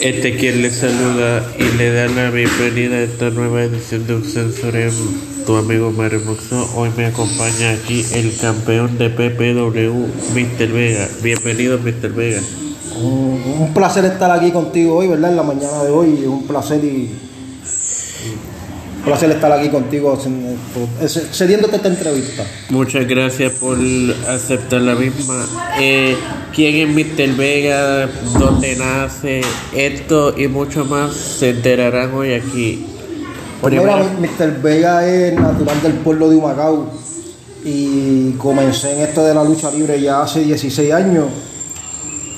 Este quien le saluda y le da la bienvenida a esta nueva edición de Sensorem, tu amigo Mario Moxo. Hoy me acompaña aquí el campeón de PPW, Mr. Vega. Bienvenido, Mr. Vega. Un, un placer estar aquí contigo hoy, ¿verdad? En la mañana de hoy. Un placer y. Un placer estar aquí contigo cediéndote esta entrevista. Muchas gracias por aceptar la misma. Eh, ¿Quién es Mr. Vega? ¿Dónde nace? Esto y mucho más se enterarán hoy aquí. Pues mira, Mr. Vega es natural del pueblo de Humacao y comencé en esto de la lucha libre ya hace 16 años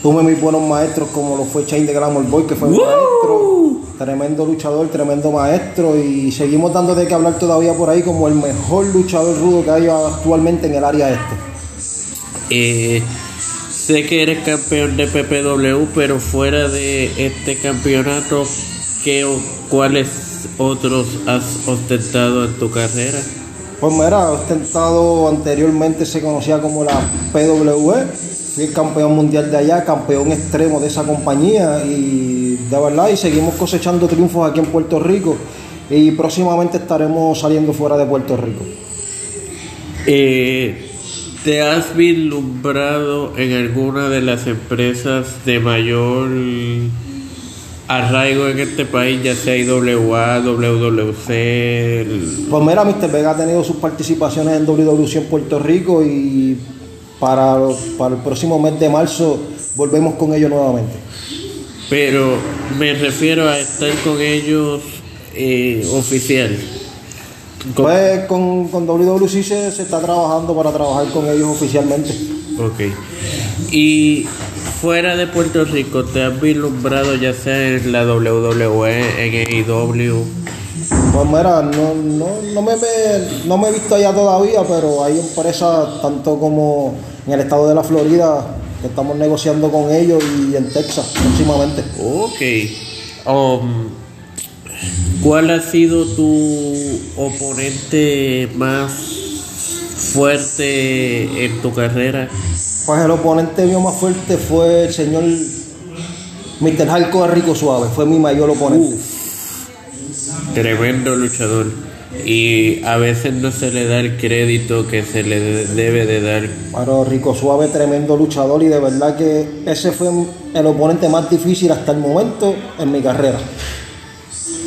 Tuve mis buenos maestros como lo fue Chain de Glamour Boy, que fue mi maestro, tremendo luchador, tremendo maestro, y seguimos dando de qué hablar todavía por ahí como el mejor luchador rudo que hay actualmente en el área este. Eh, sé que eres campeón de PPW, pero fuera de este campeonato, ¿qué o cuáles otros has ostentado en tu carrera? Pues mira, ostentado anteriormente se conocía como la PWE fui el campeón mundial de allá, campeón extremo de esa compañía y de verdad y seguimos cosechando triunfos aquí en Puerto Rico y próximamente estaremos saliendo fuera de Puerto Rico. Eh, ¿Te has vislumbrado en alguna de las empresas de mayor arraigo en este país, ya sea IWA, WWC? Pues mira, Mr. Vega ha tenido sus participaciones en WWC en Puerto Rico y para, para el próximo mes de marzo volvemos con ellos nuevamente. Pero me refiero a estar con ellos eh, oficial. Pues con, con WWC se, se, está trabajando para trabajar con ellos oficialmente. Ok. Y fuera de Puerto Rico, ¿te has vislumbrado ya sea en la WWE, en AEW? Pues mira, no, no, no, me, no me he visto allá todavía, pero hay empresas tanto como en el estado de la Florida que estamos negociando con ellos y en Texas próximamente. Ok. Um, ¿Cuál ha sido tu oponente más fuerte en tu carrera? Pues el oponente mío más fuerte fue el señor Mr. Halco Rico Suave, fue mi mayor oponente. Tremendo luchador y a veces no se le da el crédito que se le debe de dar. Pero Rico Suave, tremendo luchador y de verdad que ese fue el oponente más difícil hasta el momento en mi carrera.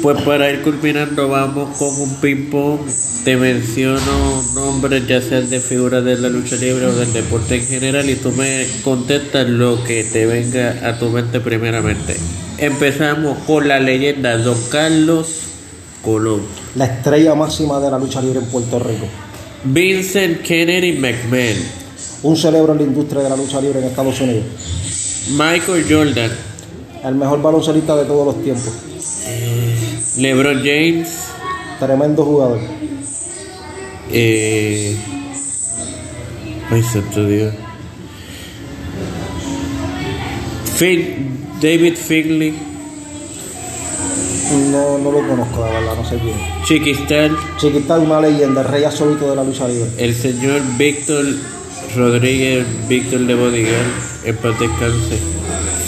Pues para ir culminando vamos con un ping-pong. Te menciono nombres ya sean de figuras de la lucha libre o del deporte en general y tú me contestas lo que te venga a tu mente primeramente. Empezamos con la leyenda Don Carlos Colón. La estrella máxima de la lucha libre en Puerto Rico. Vincent Kennedy McMahon. Un cerebro en la industria de la lucha libre en Estados Unidos. Michael Jordan. El mejor baloncelista de todos los tiempos. LeBron James. Tremendo jugador. Eh... Ay, santo Dios. David Finley. No, no lo conozco, la verdad, no sé quién. Chiquistal. Chiquistal, una leyenda, el rey absoluto de la lucha libre. El señor Víctor Rodríguez, Víctor de Bodigal, en paz descanse.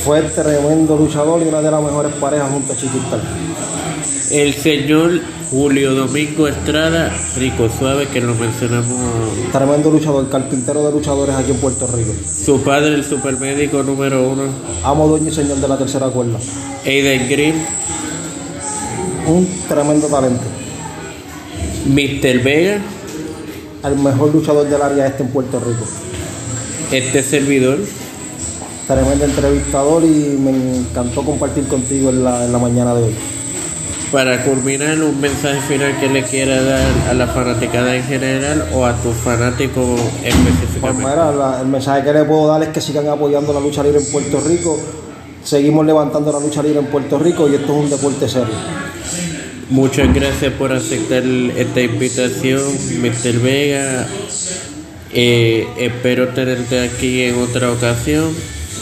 Fue tremendo luchador y una de las mejores parejas junto a Chiquistal. El señor Julio Domingo Estrada, Rico Suave, que lo mencionamos. Tremendo luchador, carpintero de luchadores aquí en Puerto Rico. Su padre, el supermédico número uno. Amo, dueño y señor de la tercera cuerda. Aiden Green. Un tremendo talento. Mr. Vega. El mejor luchador del área este en Puerto Rico. Este servidor. Tremendo entrevistador y me encantó compartir contigo en la, en la mañana de hoy para culminar un mensaje final que le quiera dar a la fanaticada en general o a tus fanáticos específicamente. Pues mira, la, el mensaje que le puedo dar es que sigan apoyando la lucha libre en Puerto Rico. Seguimos levantando la lucha libre en Puerto Rico y esto es un deporte serio. Muchas gracias por aceptar esta invitación, Mr. Vega. Eh, espero tenerte aquí en otra ocasión.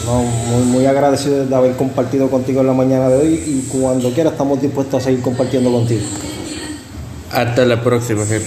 No, muy, muy agradecido de haber compartido contigo en la mañana de hoy y cuando quiera estamos dispuestos a seguir compartiendo contigo. Hasta la próxima, gente.